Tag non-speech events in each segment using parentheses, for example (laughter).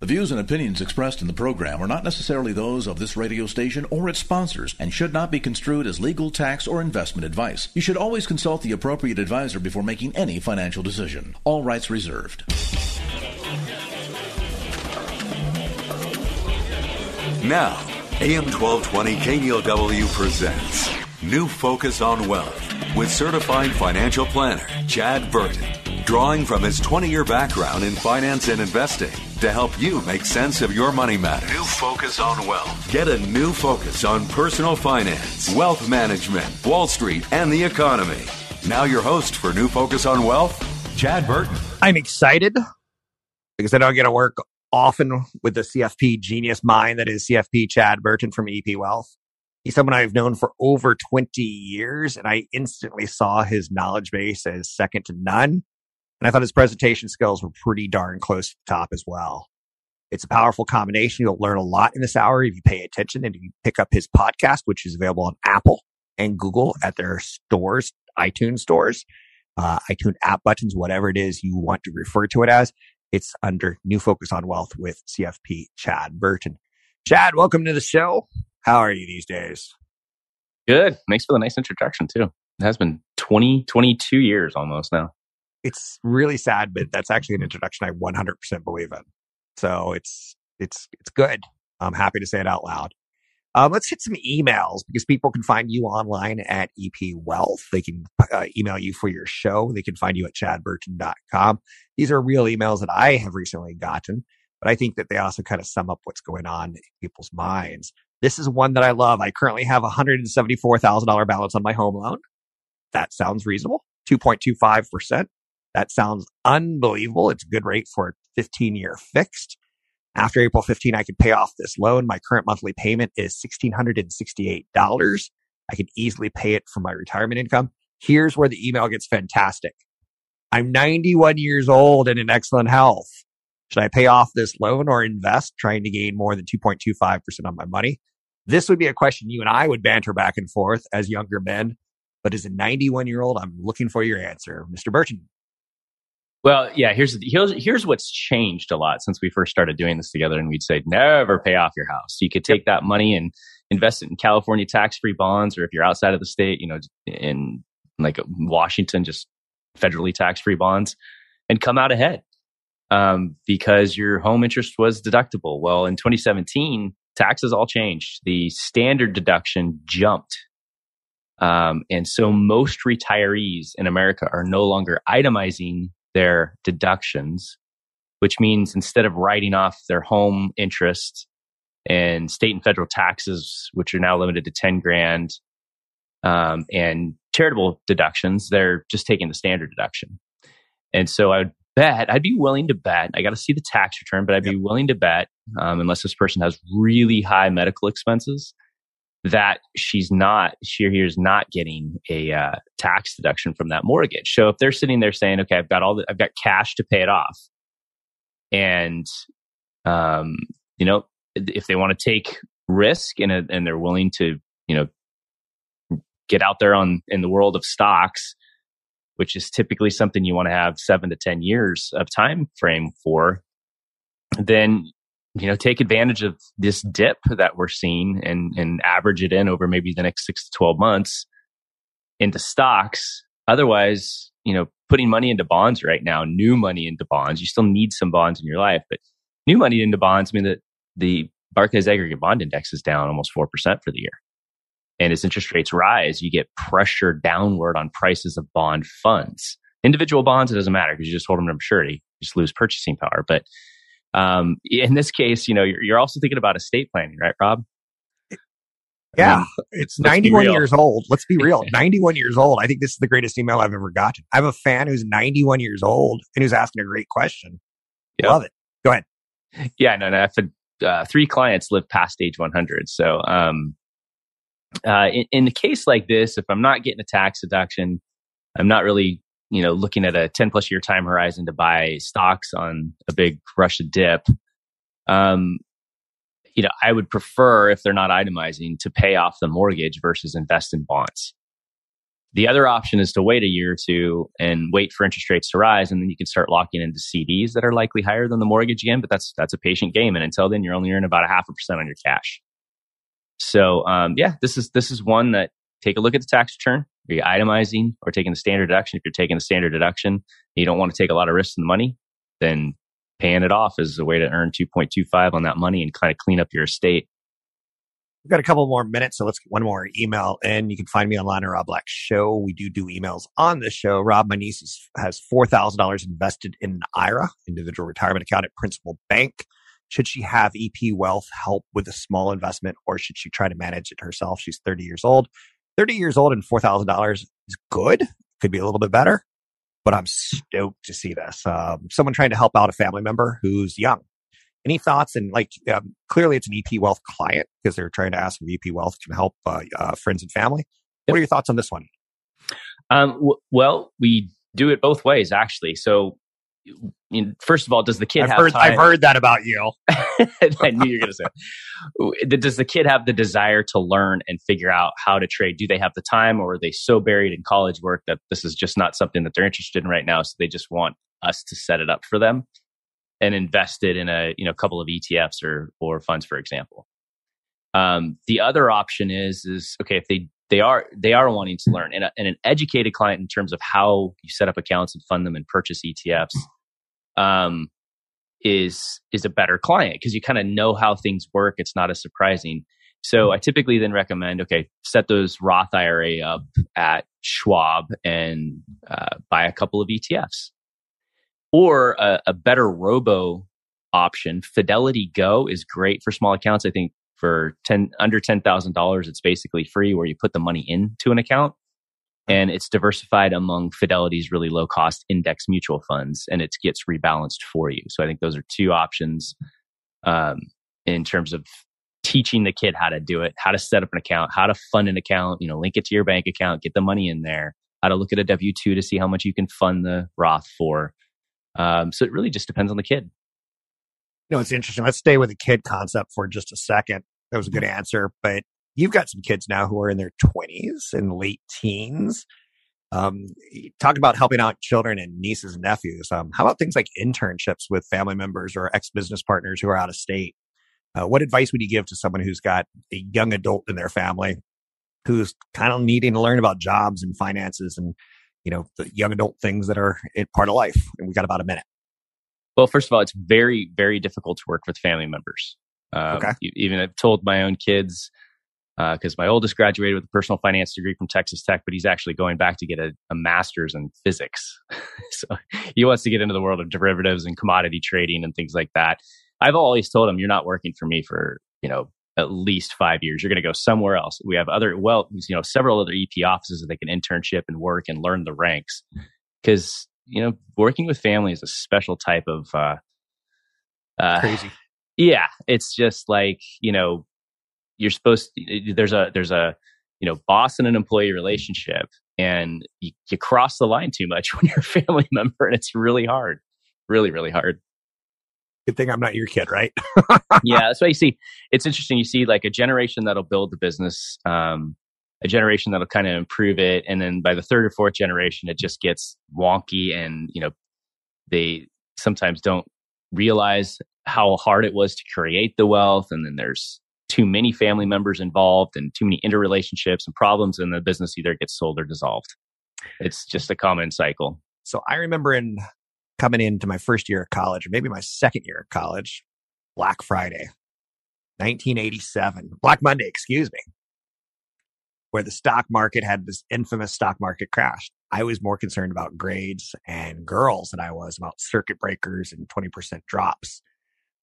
The views and opinions expressed in the program are not necessarily those of this radio station or its sponsors and should not be construed as legal, tax, or investment advice. You should always consult the appropriate advisor before making any financial decision. All rights reserved. Now, AM 1220 KNELW presents New Focus on Wealth with certified financial planner Chad Burton, drawing from his 20 year background in finance and investing to help you make sense of your money matters. New Focus on Wealth. Get a new focus on personal finance, wealth management, Wall Street, and the economy. Now, your host for New Focus on Wealth, Chad Burton. I'm excited because I don't get to work often with the CFP genius mind that is CFP Chad Burton from EP Wealth. He's someone I've known for over 20 years, and I instantly saw his knowledge base as second to none. And I thought his presentation skills were pretty darn close to the top as well. It's a powerful combination. You'll learn a lot in this hour if you pay attention and if you pick up his podcast, which is available on Apple and Google at their stores, iTunes stores, uh, iTunes app buttons, whatever it is you want to refer to it as. It's under New Focus on Wealth with CFP Chad Burton. Chad, welcome to the show. How are you these days? Good. Thanks for the nice introduction, too. It has been 20, 22 years almost now. It's really sad, but that's actually an introduction I 100% believe in. So it's, it's, it's good. I'm happy to say it out loud. Um, let's hit some emails because people can find you online at EP Wealth. They can uh, email you for your show. They can find you at chadburton.com. These are real emails that I have recently gotten, but I think that they also kind of sum up what's going on in people's minds. This is one that I love. I currently have a $174,000 balance on my home loan. That sounds reasonable. 2.25%. That sounds unbelievable. It's a good rate for a 15 year fixed. After April 15, I could pay off this loan. My current monthly payment is $1,668. I could easily pay it from my retirement income. Here's where the email gets fantastic. I'm 91 years old and in excellent health. Should I pay off this loan or invest trying to gain more than 2.25% on my money? This would be a question you and I would banter back and forth as younger men. But as a 91 year old, I'm looking for your answer. Mr. Burton. Well, yeah, here's, here's, here's what's changed a lot since we first started doing this together. And we'd say, never pay off your house. You could take that money and invest it in California tax free bonds, or if you're outside of the state, you know, in like Washington, just federally tax free bonds and come out ahead um, because your home interest was deductible. Well, in 2017, taxes all changed. The standard deduction jumped. Um, and so most retirees in America are no longer itemizing their deductions, which means instead of writing off their home interest and state and federal taxes, which are now limited to 10 grand, um, and charitable deductions, they're just taking the standard deduction. And so I would bet, I'd be willing to bet, I got to see the tax return, but I'd yep. be willing to bet, um, unless this person has really high medical expenses, that she's not, she or he is not getting a uh, tax deduction from that mortgage. So if they're sitting there saying, okay, I've got all the, I've got cash to pay it off. And, um, you know, if they want to take risk and, and they're willing to, you know, get out there on in the world of stocks, which is typically something you want to have seven to 10 years of time frame for, then you know take advantage of this dip that we're seeing and and average it in over maybe the next six to 12 months into stocks otherwise you know putting money into bonds right now new money into bonds you still need some bonds in your life but new money into bonds i mean that the barclays aggregate bond index is down almost 4% for the year and as interest rates rise, you get pressure downward on prices of bond funds. Individual bonds, it doesn't matter because you just hold them to maturity, you just lose purchasing power. But um, in this case, you know, you're, you're, also thinking about estate planning, right, Rob? Yeah, I mean, it's 91 years old. Let's be real. (laughs) 91 years old. I think this is the greatest email I've ever gotten. I have a fan who's 91 years old and who's asking a great question. Yep. Love it. Go ahead. Yeah, no, no. I've had uh, three clients live past age 100. So, um, uh, in, in the case like this, if I'm not getting a tax deduction, I'm not really, you know, looking at a 10 plus year time horizon to buy stocks on a big rush of dip. Um, you know, I would prefer if they're not itemizing to pay off the mortgage versus invest in bonds. The other option is to wait a year or two and wait for interest rates to rise, and then you can start locking into CDs that are likely higher than the mortgage again. But that's that's a patient game, and until then, you're only earning about a half a percent on your cash. So, um, yeah, this is this is one that take a look at the tax return. Are you itemizing or taking the standard deduction? If you're taking the standard deduction, you don't want to take a lot of risks in the money, then paying it off is a way to earn 2.25 on that money and kind of clean up your estate We've got a couple more minutes, so let's get one more email and You can find me online at Rob Black Show. We do do emails on the show. Rob, my niece is, has $4,000 invested in an IRA, individual retirement account at Principal Bank. Should she have EP Wealth help with a small investment or should she try to manage it herself? She's 30 years old. 30 years old and $4,000 is good. Could be a little bit better, but I'm stoked to see this. Um, someone trying to help out a family member who's young any thoughts? And like, um, clearly it's an EP Wealth client because they're trying to ask if EP Wealth can help uh, uh, friends and family. What are your thoughts on this one? Um, w- well, we do it both ways, actually. So, first of all, does the kid I've have heard, time? I've heard that about you. (laughs) I knew you were going to say. Does the kid have the desire to learn and figure out how to trade? Do they have the time, or are they so buried in college work that this is just not something that they're interested in right now? So they just want us to set it up for them and invest it in a you know couple of ETFs or or funds, for example. Um, the other option is is okay if they they are they are wanting to learn and, a, and an educated client in terms of how you set up accounts and fund them and purchase ETFs um, is is a better client because you kind of know how things work. It's not as surprising. So I typically then recommend okay, set those Roth IRA up at Schwab and uh, buy a couple of ETFs or a, a better robo option. Fidelity Go is great for small accounts. I think for 10 under $10,000 it's basically free where you put the money into an account and it's diversified among Fidelity's really low cost index mutual funds and it gets rebalanced for you. So I think those are two options um, in terms of teaching the kid how to do it, how to set up an account, how to fund an account, you know, link it to your bank account, get the money in there, how to look at a W 2 to see how much you can fund the Roth for. Um, so it really just depends on the kid. You know, it's interesting. Let's stay with the kid concept for just a second. That was a good mm-hmm. answer, but you've got some kids now who are in their 20s and late teens. Um, talk about helping out children and nieces and nephews. Um, how about things like internships with family members or ex business partners who are out of state? Uh, what advice would you give to someone who's got a young adult in their family who's kind of needing to learn about jobs and finances and you know, the young adult things that are part of life. And we got about a minute. Well, first of all, it's very, very difficult to work with family members. Um, okay. Even I've told my own kids, because uh, my oldest graduated with a personal finance degree from Texas Tech, but he's actually going back to get a, a master's in physics. (laughs) so he wants to get into the world of derivatives and commodity trading and things like that. I've always told him, you're not working for me for, you know, at least five years. You're going to go somewhere else. We have other, well, you know, several other EP offices that they can internship and work and learn the ranks. Because, you know, working with family is a special type of, uh, uh, crazy. Yeah. It's just like, you know, you're supposed to, there's a, there's a, you know, boss and an employee relationship and you, you cross the line too much (laughs) when you're a family member and it's really hard, really, really hard good thing I'm not your kid, right? (laughs) yeah, that's why you see. It's interesting. You see like a generation that'll build the business, um, a generation that'll kind of improve it, and then by the third or fourth generation, it just gets wonky, and you know, they sometimes don't realize how hard it was to create the wealth, and then there's too many family members involved and too many interrelationships and problems, and the business either gets sold or dissolved. It's just a common cycle. So I remember in coming into my first year of college, or maybe my second year of college, Black Friday, 1987, Black Monday, excuse me, where the stock market had this infamous stock market crash. I was more concerned about grades and girls than I was about circuit breakers and 20% drops.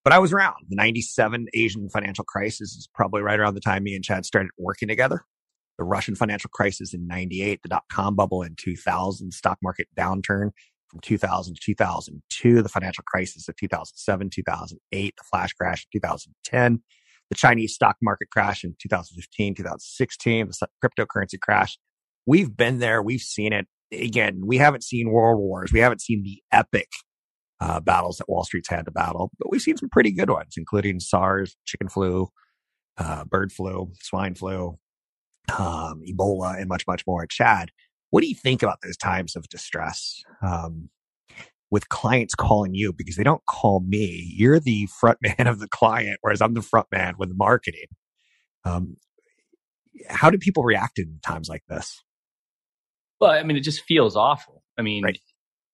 But I was around. The 97 Asian financial crisis is probably right around the time me and Chad started working together. The Russian financial crisis in 98, the dot com bubble in 2000, stock market downturn from 2000 to 2002, the financial crisis of 2007, 2008, the flash crash in 2010, the Chinese stock market crash in 2015, 2016, the cryptocurrency crash. We've been there. We've seen it. Again, we haven't seen world wars. We haven't seen the epic uh, battles that Wall Street's had to battle, but we've seen some pretty good ones, including SARS, chicken flu, uh, bird flu, swine flu, um, Ebola, and much, much more. Chad, what do you think about those times of distress? Um, with clients calling you because they don't call me. You're the front (laughs) man of the client, whereas I'm the front man with marketing. Um, how do people react in times like this? Well, I mean, it just feels awful. I mean, right.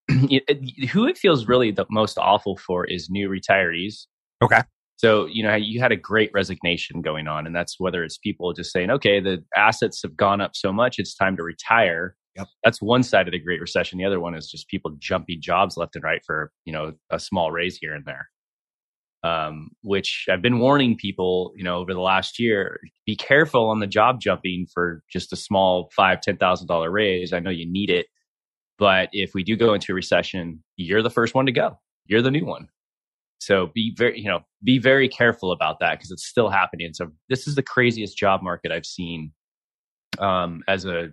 (clears throat) it, it, who it feels really the most awful for is new retirees. Okay. So, you know, you had a great resignation going on, and that's whether it's people just saying, okay, the assets have gone up so much, it's time to retire. Yep. That's one side of the Great Recession. The other one is just people jumping jobs left and right for, you know, a small raise here and there. Um, which I've been warning people, you know, over the last year, be careful on the job jumping for just a small five, ten thousand dollar raise. I know you need it, but if we do go into a recession, you're the first one to go. You're the new one. So be very, you know, be very careful about that because it's still happening. So this is the craziest job market I've seen um, as a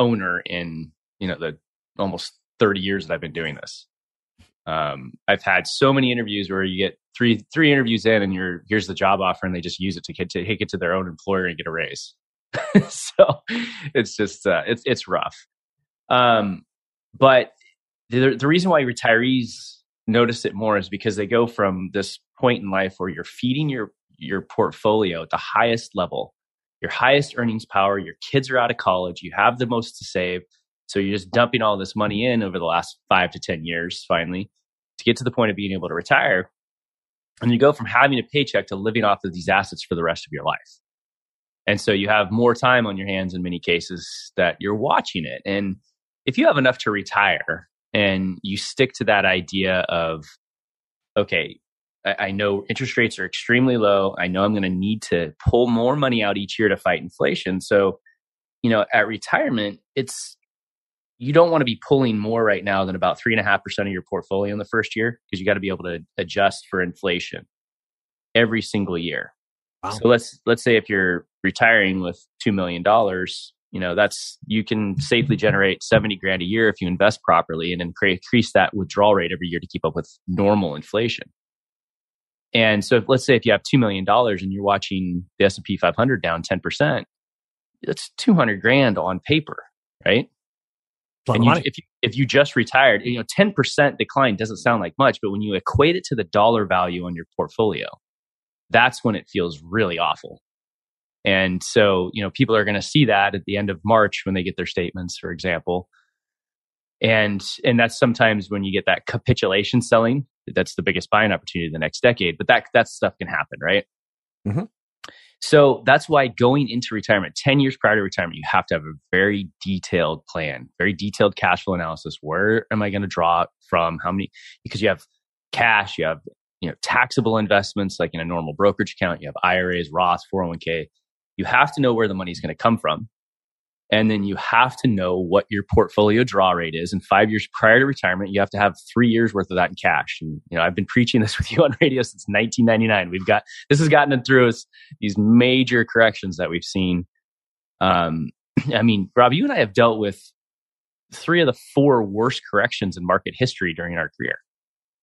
owner in you know the almost 30 years that I've been doing this. Um, I've had so many interviews where you get three three interviews in, and you're here's the job offer, and they just use it to get to take it to their own employer and get a raise. (laughs) so it's just uh, it's it's rough. Um, but the the reason why retirees notice it more is because they go from this point in life where you're feeding your your portfolio at the highest level your highest earnings power. Your kids are out of college. You have the most to save. So you're just dumping all this money in over the last five to 10 years, finally, to get to the point of being able to retire. And you go from having a paycheck to living off of these assets for the rest of your life. And so you have more time on your hands in many cases that you're watching it. And if you have enough to retire and you stick to that idea of, okay, I, know interest rates are extremely low. I know I'm going to need to pull more money out each year to fight inflation. So, you know, at retirement, it's you don't want to be pulling more right now than about three and a half percent of your portfolio in the first year because you got to be able to adjust for inflation every single year. Wow. So let's let's say if you're retiring with two million dollars, you know that's you can safely generate seventy grand a year if you invest properly and then increase that withdrawal rate every year to keep up with normal inflation. And so if, let's say if you have $2 million and you're watching the S&P 500 down 10%, that's 200 grand on paper, right? And you, if you, if you just retired, you know, 10% decline doesn't sound like much, but when you equate it to the dollar value on your portfolio, that's when it feels really awful. And so, you know, people are going to see that at the end of March when they get their statements, for example. And and that's sometimes when you get that capitulation selling that's the biggest buying opportunity of the next decade. But that that stuff can happen, right? Mm-hmm. So that's why going into retirement, 10 years prior to retirement, you have to have a very detailed plan, very detailed cash flow analysis. Where am I going to draw from? How many? Because you have cash, you have you know taxable investments like in a normal brokerage account, you have IRAs, Roth, 401k. You have to know where the money is going to come from. And then you have to know what your portfolio draw rate is. And five years prior to retirement, you have to have three years worth of that in cash. And, you know, I've been preaching this (laughs) with you on radio since 1999. We've got, this has gotten through us, these major corrections that we've seen. Um, (clears throat) I mean, Rob, you and I have dealt with three of the four worst corrections in market history during our career.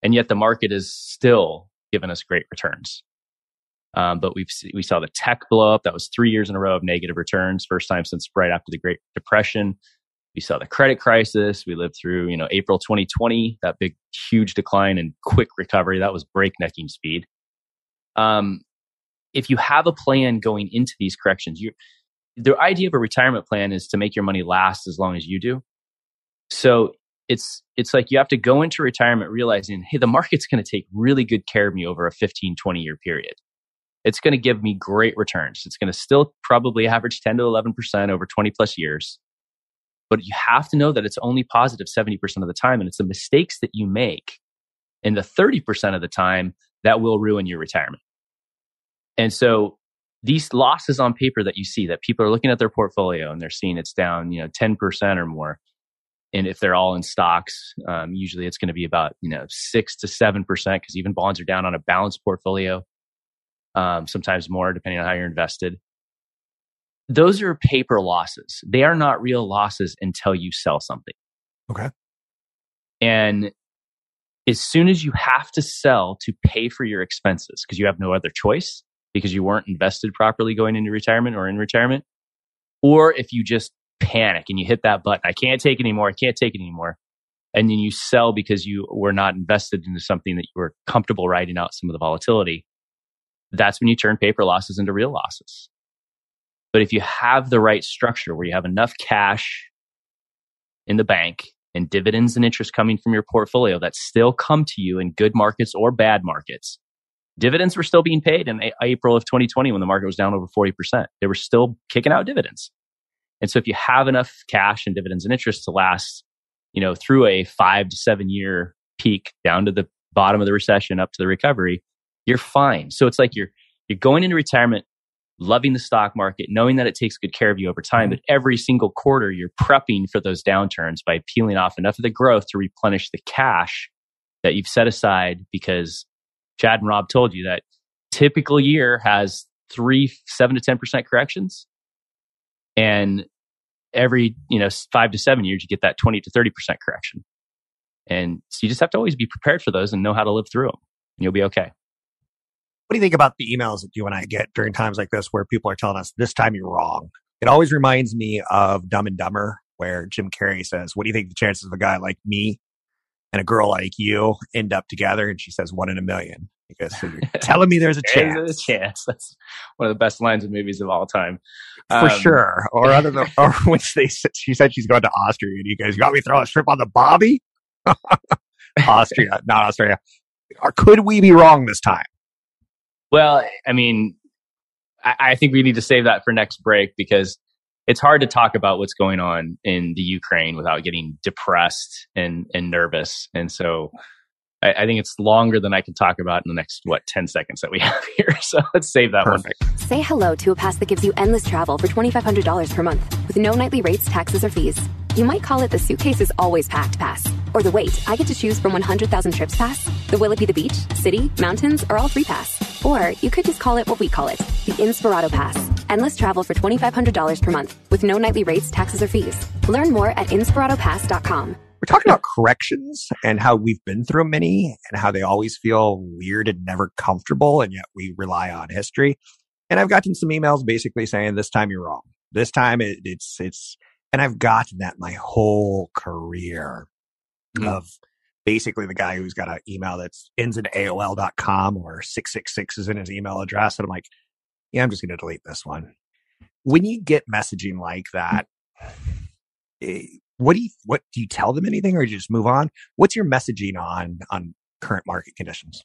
And yet the market is still giving us great returns. Um, but we've we saw the tech blow up. That was three years in a row of negative returns, first time since right after the Great Depression. We saw the credit crisis. We lived through, you know, April 2020, that big, huge decline and quick recovery. That was breaknecking speed. Um, if you have a plan going into these corrections, you the idea of a retirement plan is to make your money last as long as you do. So it's it's like you have to go into retirement realizing, hey, the market's going to take really good care of me over a 15, 20 year period it's going to give me great returns. It's going to still probably average 10 to 11% over 20 plus years. But you have to know that it's only positive 70% of the time. And it's the mistakes that you make in the 30% of the time that will ruin your retirement. And so these losses on paper that you see that people are looking at their portfolio and they're seeing it's down, you know, 10% or more. and if they're all in stocks, um, usually it's going to be about you know six to seven percent because even bonds are down on a balanced portfolio. Um, sometimes more depending on how you're invested. Those are paper losses. They are not real losses until you sell something. Okay. And as soon as you have to sell to pay for your expenses because you have no other choice because you weren't invested properly going into retirement or in retirement, or if you just panic and you hit that button, I can't take it anymore, I can't take it anymore. And then you sell because you were not invested into something that you were comfortable riding out some of the volatility. That's when you turn paper losses into real losses. But if you have the right structure where you have enough cash in the bank and dividends and interest coming from your portfolio that still come to you in good markets or bad markets, dividends were still being paid in April of 2020 when the market was down over 40%. They were still kicking out dividends. And so if you have enough cash and dividends and interest to last, you know, through a five to seven year peak down to the bottom of the recession up to the recovery, you're fine. So it's like you're you're going into retirement loving the stock market, knowing that it takes good care of you over time, but every single quarter you're prepping for those downturns by peeling off enough of the growth to replenish the cash that you've set aside because Chad and Rob told you that typical year has three, seven to 10% corrections. And every, you know, five to seven years, you get that 20 to 30% correction. And so you just have to always be prepared for those and know how to live through them. And you'll be okay. What do you think about the emails that you and I get during times like this where people are telling us, this time you're wrong? It always reminds me of Dumb and Dumber, where Jim Carrey says, What do you think the chances of a guy like me and a girl like you end up together? And she says, One in a million. Because so you're (laughs) telling me there's a chance. There's a chance. That's one of the best lines in movies of all time. For um, sure. Or other than, (laughs) or when they, she said she's going to Austria and you guys got me throw a strip on the Bobby? (laughs) Austria, not Australia. Or could we be wrong this time? Well, I mean, I, I think we need to save that for next break because it's hard to talk about what's going on in the Ukraine without getting depressed and, and nervous. And so I, I, think it's longer than I can talk about in the next, what, 10 seconds that we (laughs) have here. So let's save that Perfect. one. Say hello to a pass that gives you endless travel for $2,500 per month with no nightly rates, taxes, or fees. You might call it the suitcase is always packed pass. Or the wait, I get to choose from 100,000 trips pass. The will it be the beach, city, mountains, or all three pass. Or you could just call it what we call it the Inspirato Pass. Endless travel for $2,500 per month with no nightly rates, taxes, or fees. Learn more at inspiratopass.com. We're talking about corrections and how we've been through many and how they always feel weird and never comfortable, and yet we rely on history. And I've gotten some emails basically saying, this time you're wrong. This time it, it's, it's, and I've gotten that my whole career mm-hmm. of basically the guy who's got an email that ends in AOL.com or 666 is in his email address. And I'm like, yeah, I'm just going to delete this one. When you get messaging like that, eh, what do you, what do you tell them anything or you just move on? What's your messaging on, on current market conditions?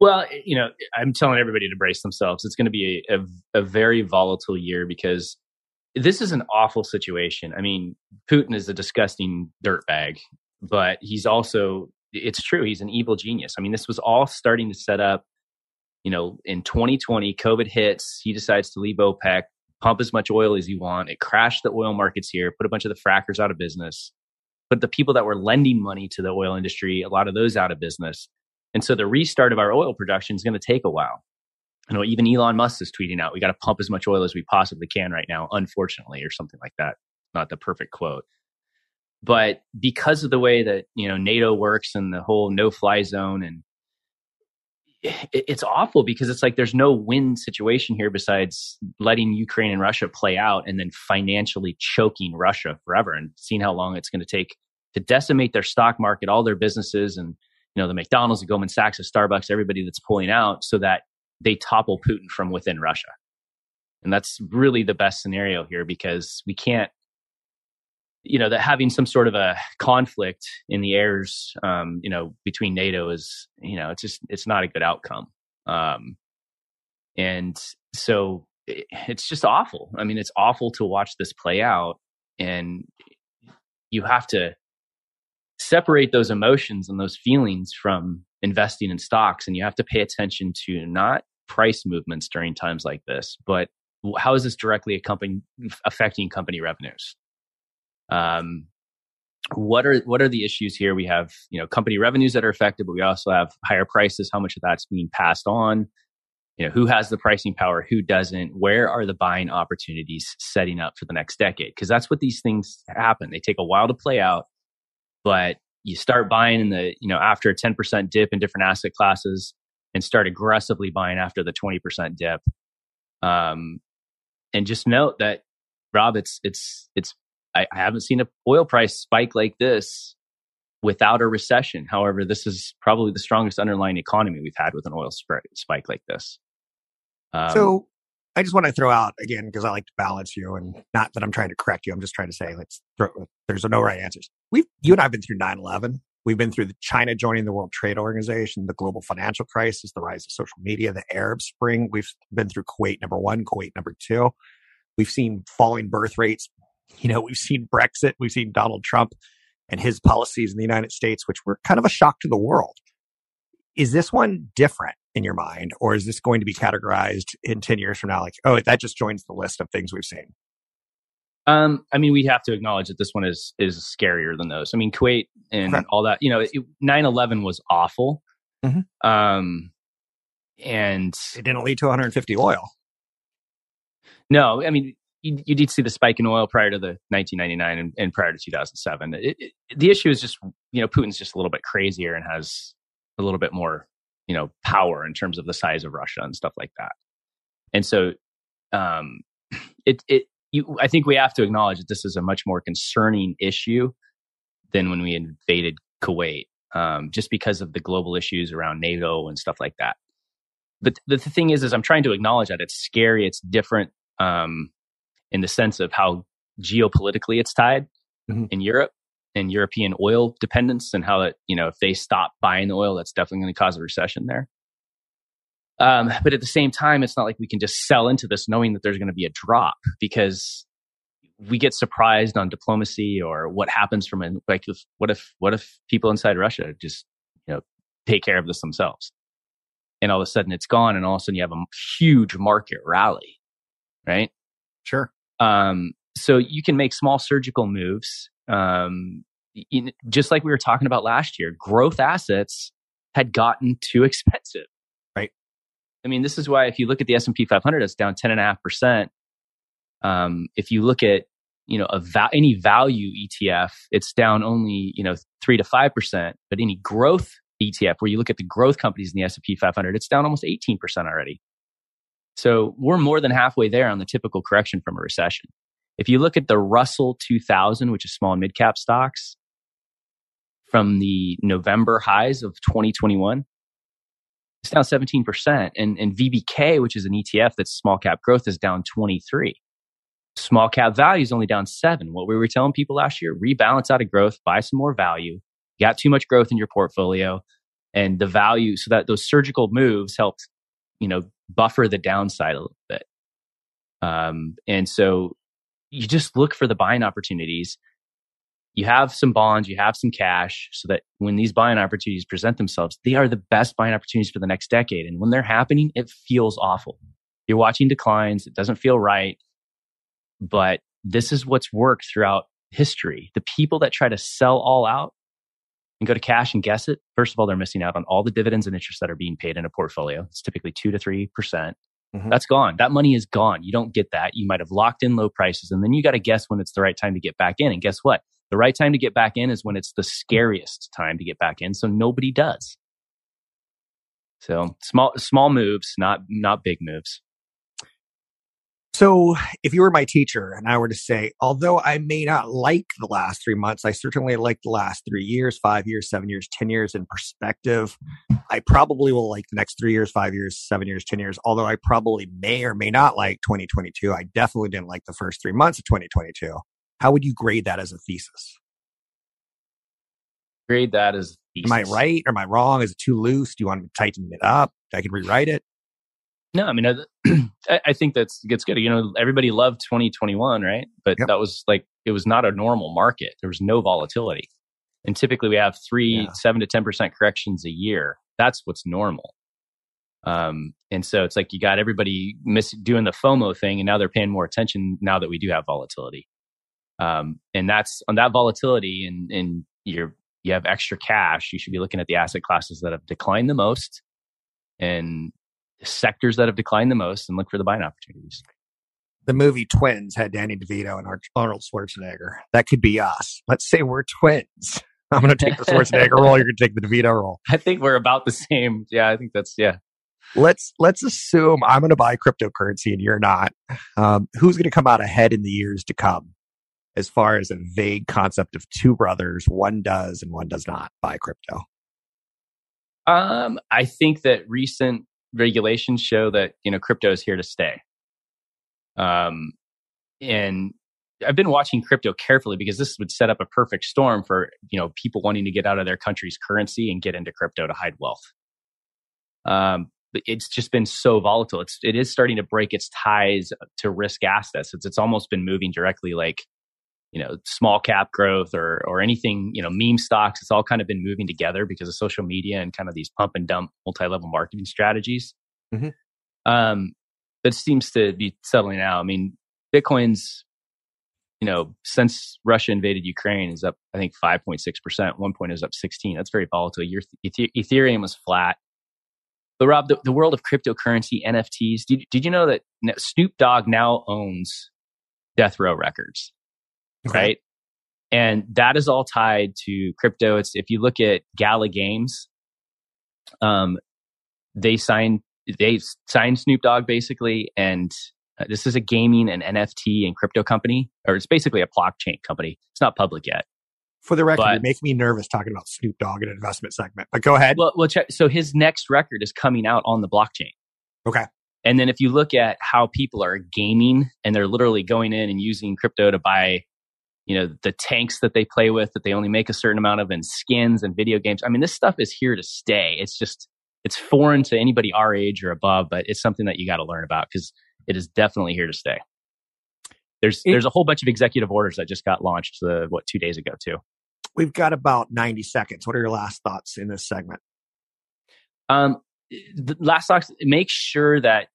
Well, eh, you know, I'm telling everybody to brace themselves. It's going to be a, a, a very volatile year because this is an awful situation. I mean, Putin is a disgusting dirtbag, but he's also, it's true, he's an evil genius. I mean, this was all starting to set up, you know, in 2020, COVID hits, he decides to leave OPEC, pump as much oil as he want. It crashed the oil markets here, put a bunch of the frackers out of business, put the people that were lending money to the oil industry, a lot of those out of business. And so the restart of our oil production is going to take a while. I know even Elon Musk is tweeting out, we got to pump as much oil as we possibly can right now, unfortunately, or something like that. Not the perfect quote. But because of the way that, you know, NATO works and the whole no fly zone and it's awful because it's like there's no win situation here besides letting Ukraine and Russia play out and then financially choking Russia forever and seeing how long it's going to take to decimate their stock market, all their businesses and you know the McDonald's, the Goldman Sachs, the Starbucks, everybody that's pulling out so that they topple Putin from within Russia. And that's really the best scenario here because we can't, you know, that having some sort of a conflict in the airs, um, you know, between NATO is, you know, it's just, it's not a good outcome. Um, and so it, it's just awful. I mean, it's awful to watch this play out and you have to separate those emotions and those feelings from investing in stocks and you have to pay attention to not price movements during times like this, but how is this directly affecting company revenues? Um, what are what are the issues here? We have you know company revenues that are affected, but we also have higher prices. How much of that's being passed on? You know, who has the pricing power? Who doesn't? Where are the buying opportunities setting up for the next decade? Because that's what these things happen. They take a while to play out, but you start buying in the you know after a ten percent dip in different asset classes, and start aggressively buying after the twenty percent dip. Um, and just note that Rob, it's it's it's I, I haven't seen a oil price spike like this without a recession. However, this is probably the strongest underlying economy we've had with an oil sp- spike like this. Um, so I just want to throw out again because I like to balance you, and not that I'm trying to correct you. I'm just trying to say let's throw. There's no right answers. We've you and I've been through 9/11. We've been through the China joining the World Trade Organization, the global financial crisis, the rise of social media, the Arab Spring. We've been through Kuwait number one, Kuwait number two. We've seen falling birth rates. You know, we've seen Brexit. We've seen Donald Trump and his policies in the United States, which were kind of a shock to the world. Is this one different in your mind, or is this going to be categorized in 10 years from now? Like, oh, that just joins the list of things we've seen. Um, I mean, we have to acknowledge that this one is is scarier than those. I mean, Kuwait and all that. You know, nine eleven was awful. Mm-hmm. Um, and it didn't lead to 150 oil. No, I mean, you, you did see the spike in oil prior to the 1999 and, and prior to 2007. It, it, the issue is just, you know, Putin's just a little bit crazier and has a little bit more, you know, power in terms of the size of Russia and stuff like that. And so, um, it, it, you, I think we have to acknowledge that this is a much more concerning issue than when we invaded Kuwait, um, just because of the global issues around NATO and stuff like that. But the, the thing is, is I'm trying to acknowledge that it's scary, it's different, um, in the sense of how geopolitically it's tied mm-hmm. in Europe and European oil dependence and how that, you know, if they stop buying the oil, that's definitely going to cause a recession there. Um, but at the same time, it's not like we can just sell into this knowing that there's going to be a drop because we get surprised on diplomacy or what happens from an like if, what if what if people inside Russia just you know take care of this themselves? And all of a sudden it's gone and all of a sudden you have a huge market rally right? Sure. Um, so you can make small surgical moves um, in, just like we were talking about last year growth assets had gotten too expensive I mean, this is why if you look at the S&P 500, it's down 10.5%. Um, if you look at, you know, a va- any value ETF, it's down only, you know, 3 to 5%. But any growth ETF, where you look at the growth companies in the S&P 500, it's down almost 18% already. So we're more than halfway there on the typical correction from a recession. If you look at the Russell 2000, which is small and mid cap stocks, from the November highs of 2021, it's down 17%. And, and VBK, which is an ETF that's small cap growth, is down 23. Small cap value is only down seven. What we were telling people last year, rebalance out of growth, buy some more value. You got too much growth in your portfolio and the value so that those surgical moves helped, you know, buffer the downside a little bit. Um, and so you just look for the buying opportunities you have some bonds, you have some cash so that when these buying opportunities present themselves, they are the best buying opportunities for the next decade. And when they're happening, it feels awful. You're watching declines. It doesn't feel right. But this is what's worked throughout history. The people that try to sell all out and go to cash and guess it, first of all, they're missing out on all the dividends and interest that are being paid in a portfolio. It's typically two to 3%. percent mm hmm That's gone. That money is gone. You don't get that. You might have locked in low prices and then you got to guess when it's the right time to get back in. And guess what? The right time to get back in is when it's the scariest time to get back in. So nobody does. So small, small moves, not, not big moves. So if you were my teacher and I were to say, although I may not like the last three months, I certainly like the last three years, five years, seven years, 10 years in perspective. I probably will like the next three years, five years, seven years, 10 years, although I probably may or may not like 2022. I definitely didn't like the first three months of 2022. How would you grade that as a thesis? Grade that as Am I right? Am I wrong? Is it too loose? Do you want to tighten it up? I can rewrite it. No, I mean, I, (clears throat) I think that's gets good. You know, everybody loved 2021, right? But yep. that was like it was not a normal market. There was no volatility, and typically we have three, yeah. seven to ten percent corrections a year. That's what's normal. Um, and so it's like you got everybody miss doing the FOMO thing, and now they're paying more attention now that we do have volatility. Um, and that's on that volatility and, and you're, you have extra cash. You should be looking at the asset classes that have declined the most and sectors that have declined the most and look for the buying opportunities. The movie Twins had Danny DeVito and Arnold Schwarzenegger. That could be us. Let's say we're twins. (laughs) I'm going to take the Schwarzenegger role. You're going to take the DeVito role. (laughs) I think we're about the same. Yeah, I think that's yeah. Let's let's assume I'm going to buy cryptocurrency and you're not. Um, who's going to come out ahead in the years to come? As far as a vague concept of two brothers, one does and one does not buy crypto. Um, I think that recent regulations show that you know crypto is here to stay. Um, and I've been watching crypto carefully because this would set up a perfect storm for you know people wanting to get out of their country's currency and get into crypto to hide wealth. Um, it's just been so volatile. It's it is starting to break its ties to risk assets. It's it's almost been moving directly like you know small cap growth or or anything you know meme stocks. It's all kind of been moving together because of social media and kind of these pump and dump multi level marketing strategies. Mm-hmm. Um, that seems to be settling out. I mean, Bitcoin's you know, since Russia invaded Ukraine is up, I think 5.6%. One point is up 16. That's very volatile. Your Ethereum was flat. But Rob, the, the world of cryptocurrency, NFTs, did, did you know that Snoop Dogg now owns Death Row Records? Okay. Right. And that is all tied to crypto. It's if you look at Gala Games, um, they signed they signed Snoop Dogg basically, and uh, this is a gaming and NFT and crypto company, or it's basically a blockchain company. It's not public yet. For the record, but, you make me nervous talking about Snoop Dogg in an investment segment. But go ahead. Well, well, check. So his next record is coming out on the blockchain. Okay. And then if you look at how people are gaming and they're literally going in and using crypto to buy, you know, the tanks that they play with that they only make a certain amount of and skins and video games. I mean, this stuff is here to stay. It's just it's foreign to anybody our age or above, but it's something that you got to learn about because it is definitely here to stay. There's it, there's a whole bunch of executive orders that just got launched uh, what two days ago too. We've got about 90 seconds. What are your last thoughts in this segment? Um, the last thoughts. Make sure that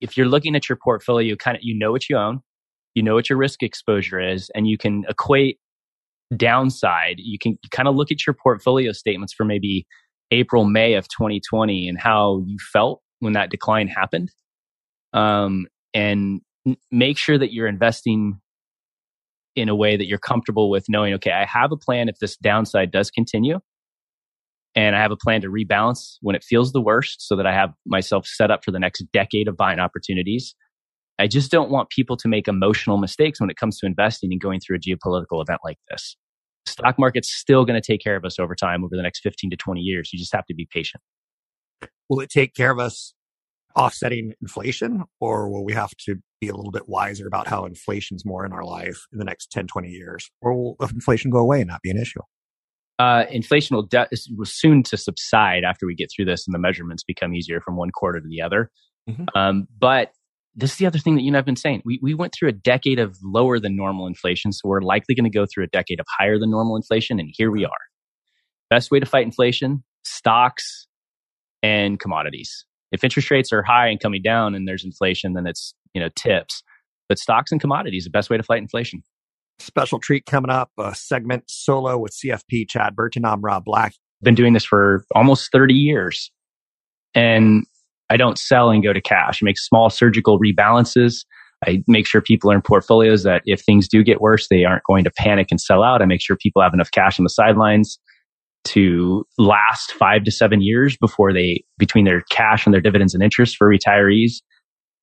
if you're looking at your portfolio, you kind of you know what you own, you know what your risk exposure is, and you can equate downside. You can kind of look at your portfolio statements for maybe April, May of 2020 and how you felt when that decline happened um, and make sure that you're investing in a way that you're comfortable with knowing, okay, I have a plan if this downside does continue. And I have a plan to rebalance when it feels the worst so that I have myself set up for the next decade of buying opportunities. I just don't want people to make emotional mistakes when it comes to investing and going through a geopolitical event like this. Stock market's still going to take care of us over time over the next 15 to 20 years. You just have to be patient. Will it take care of us offsetting inflation or will we have to be a little bit wiser about how inflation's more in our life in the next 10 20 years or will inflation go away and not be an issue uh, inflation will, de- will soon to subside after we get through this and the measurements become easier from one quarter to the other mm-hmm. um, but this is the other thing that you and I've been saying. We, we went through a decade of lower than normal inflation, so we're likely going to go through a decade of higher than normal inflation, and here we are. Best way to fight inflation: stocks and commodities. If interest rates are high and coming down and there's inflation, then it's, you know, TIPS. But stocks and commodities, the best way to fight inflation. Special treat coming up, a segment solo with CFP Chad Burton. I'm Rob Black. Been doing this for almost 30 years. And I don't sell and go to cash. I make small surgical rebalances. I make sure people are in portfolios that if things do get worse, they aren't going to panic and sell out. I make sure people have enough cash on the sidelines to last five to seven years before they, between their cash and their dividends and interest for retirees,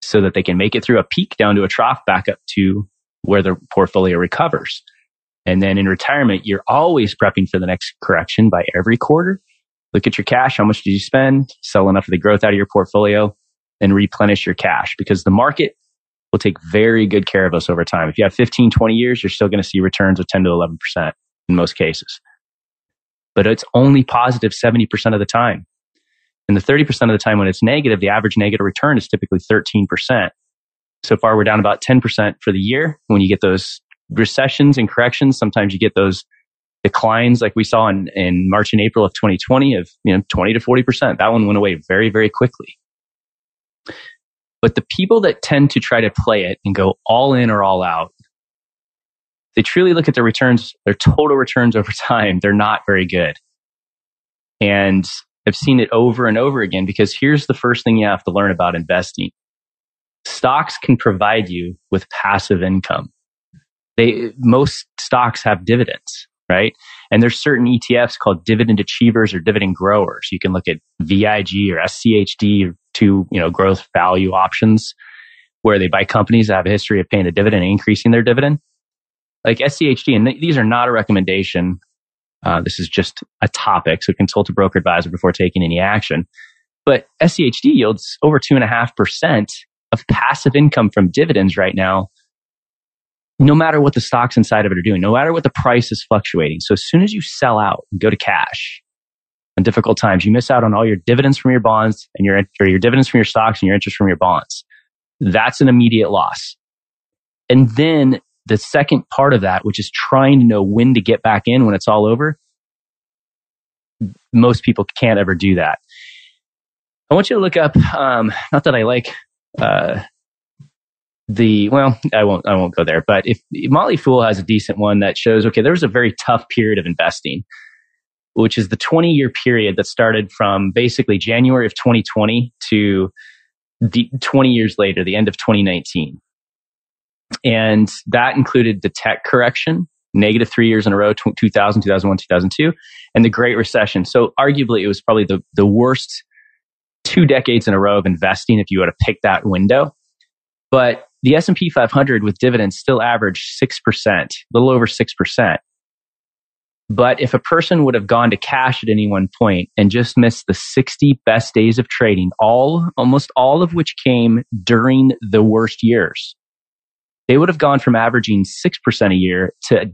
so that they can make it through a peak down to a trough back up to where their portfolio recovers. And then in retirement, you're always prepping for the next correction by every quarter. Look at your cash. How much did you spend? Sell enough of the growth out of your portfolio and replenish your cash because the market will take very good care of us over time. If you have 15, 20 years, you're still going to see returns of 10 to 11% in most cases but it's only positive 70% of the time. And the 30% of the time when it's negative, the average negative return is typically 13%. So far, we're down about 10% for the year. When you get those recessions and corrections, sometimes you get those declines like we saw in, in March and April of 2020 of, you know, 20 to 40%. That one went away very, very quickly. But the people that tend to try to play it and go all in or all out, they truly look at their returns, their total returns over (laughs) time, they're not very good. And I've seen it over and over again because here's the first thing you have to learn about investing. Stocks can provide you with passive income. They, most stocks have dividends, right? And there's certain ETFs called dividend achievers or dividend growers. You can look at VIG or SCHD, two, you know, growth value options where they buy companies that have a history of paying a dividend and increasing their dividend. Like SCHD, and th- these are not a recommendation. Uh, this is just a topic. So consult a broker advisor before taking any action. But SCHD yields over two and a half percent of passive income from dividends right now, no matter what the stocks inside of it are doing, no matter what the price is fluctuating. So as soon as you sell out and go to cash in difficult times, you miss out on all your dividends from your bonds and your, or your dividends from your stocks and your interest from your bonds. That's an immediate loss. And then the second part of that, which is trying to know when to get back in when it's all over, most people can't ever do that. I want you to look up, um, not that I like, uh, the, well, I won't, I won't go there, but if Motley Fool has a decent one that shows, okay, there was a very tough period of investing, which is the 20 year period that started from basically January of 2020 to the 20 years later, the end of 2019. And that included the tech correction, negative three years in a row, 2000, 2001, 2002, and the Great Recession. So arguably it was probably the, the worst two decades in a row of investing if you were to pick that window. But the S&P 500 with dividends still averaged 6%, a little over 6%. But if a person would have gone to cash at any one point and just missed the 60 best days of trading, all, almost all of which came during the worst years, they would have gone from averaging 6% a year to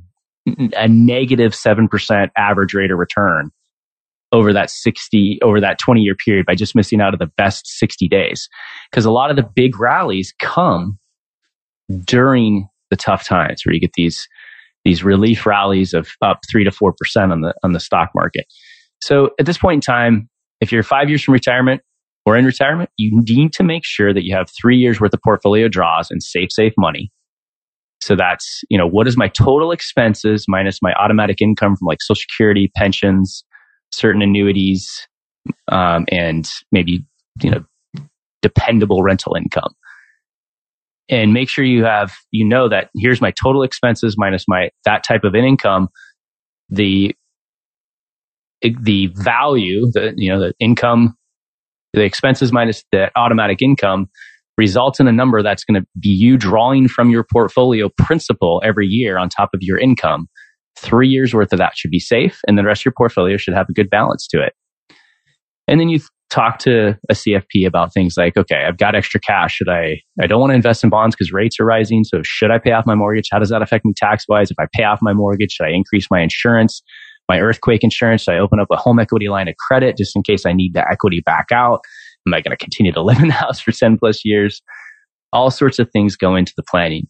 a negative 7% average rate of return over that 60 over that 20 year period by just missing out of the best 60 days because a lot of the big rallies come during the tough times where you get these these relief rallies of up 3 to 4% on the on the stock market so at this point in time if you're 5 years from retirement or in retirement you need to make sure that you have 3 years worth of portfolio draws and safe safe money so that's, you know, what is my total expenses minus my automatic income from like social security, pensions, certain annuities, um, and maybe, you know, dependable rental income. And make sure you have, you know, that here's my total expenses minus my, that type of an income. The, the value, the, you know, the income, the expenses minus the automatic income results in a number that's going to be you drawing from your portfolio principal every year on top of your income. Three years worth of that should be safe, and the rest of your portfolio should have a good balance to it. And then you talk to a CFP about things like, okay, I've got extra cash. Should I, I don't want to invest in bonds because rates are rising. So should I pay off my mortgage? How does that affect me tax wise? If I pay off my mortgage, should I increase my insurance, my earthquake insurance? Should I open up a home equity line of credit just in case I need the equity back out? Am I going to continue to (laughs) live in the house for 10 plus years? All sorts of things go into the planning.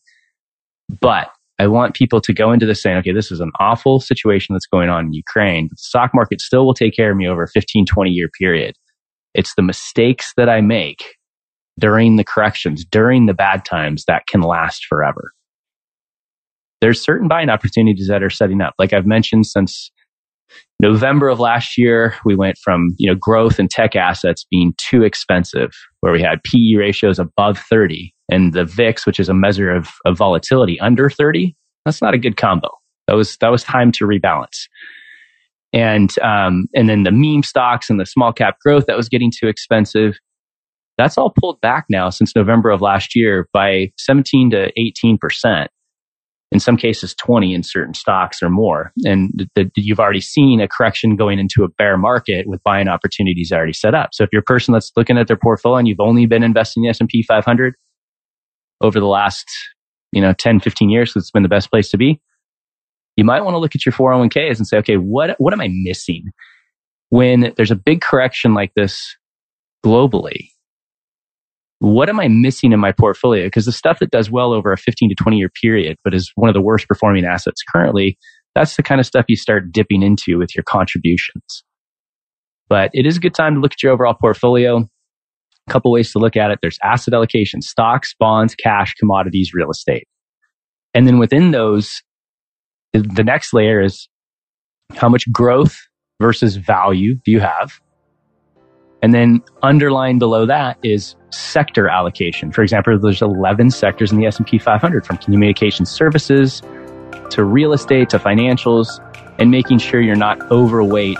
But I want people to go into this saying, okay, this is an awful situation that's going on in Ukraine. The stock market still will take care of me over a 15, 20 year period. It's the mistakes that I make during the corrections, during the bad times that can last forever. There's certain buying opportunities that are setting up. Like I've mentioned since November of last year, we went from, you know, growth and tech assets being too expensive, where we had PE ratios above 30 and the VIX, which is a measure of, of volatility under 30. That's not a good combo. That was, that was time to rebalance. And, um, and then the meme stocks and the small cap growth that was getting too expensive. That's all pulled back now since November of last year by 17 to 18 percent in some cases 20 in certain stocks or more. And the, the, you've already seen a correction going into a bear market with buying opportunities already set up. So if you're a person that's looking at their portfolio and you've only been investing in the S&P 500 over the last, you know, 10, 15 years, because it's been the best place to be, you might want to look at your 401ks and say, okay, what, what am I missing when there's a big correction like this globally? what am I missing in my portfolio? Because the stuff that does well over a 15 to 20 year period, but is one of the worst performing assets currently, that's the kind of stuff you start dipping into with your contributions. But it is a good time to look at your overall portfolio. A couple ways to look at it. There's asset allocation, stocks, bonds, cash, commodities, real estate. And then within those, The next layer is how much growth versus value do you have? And then underlying below that is sector allocation. For example, there's 11 sectors in the S&P 500 from communication services to real estate to financials and making sure you're not overweight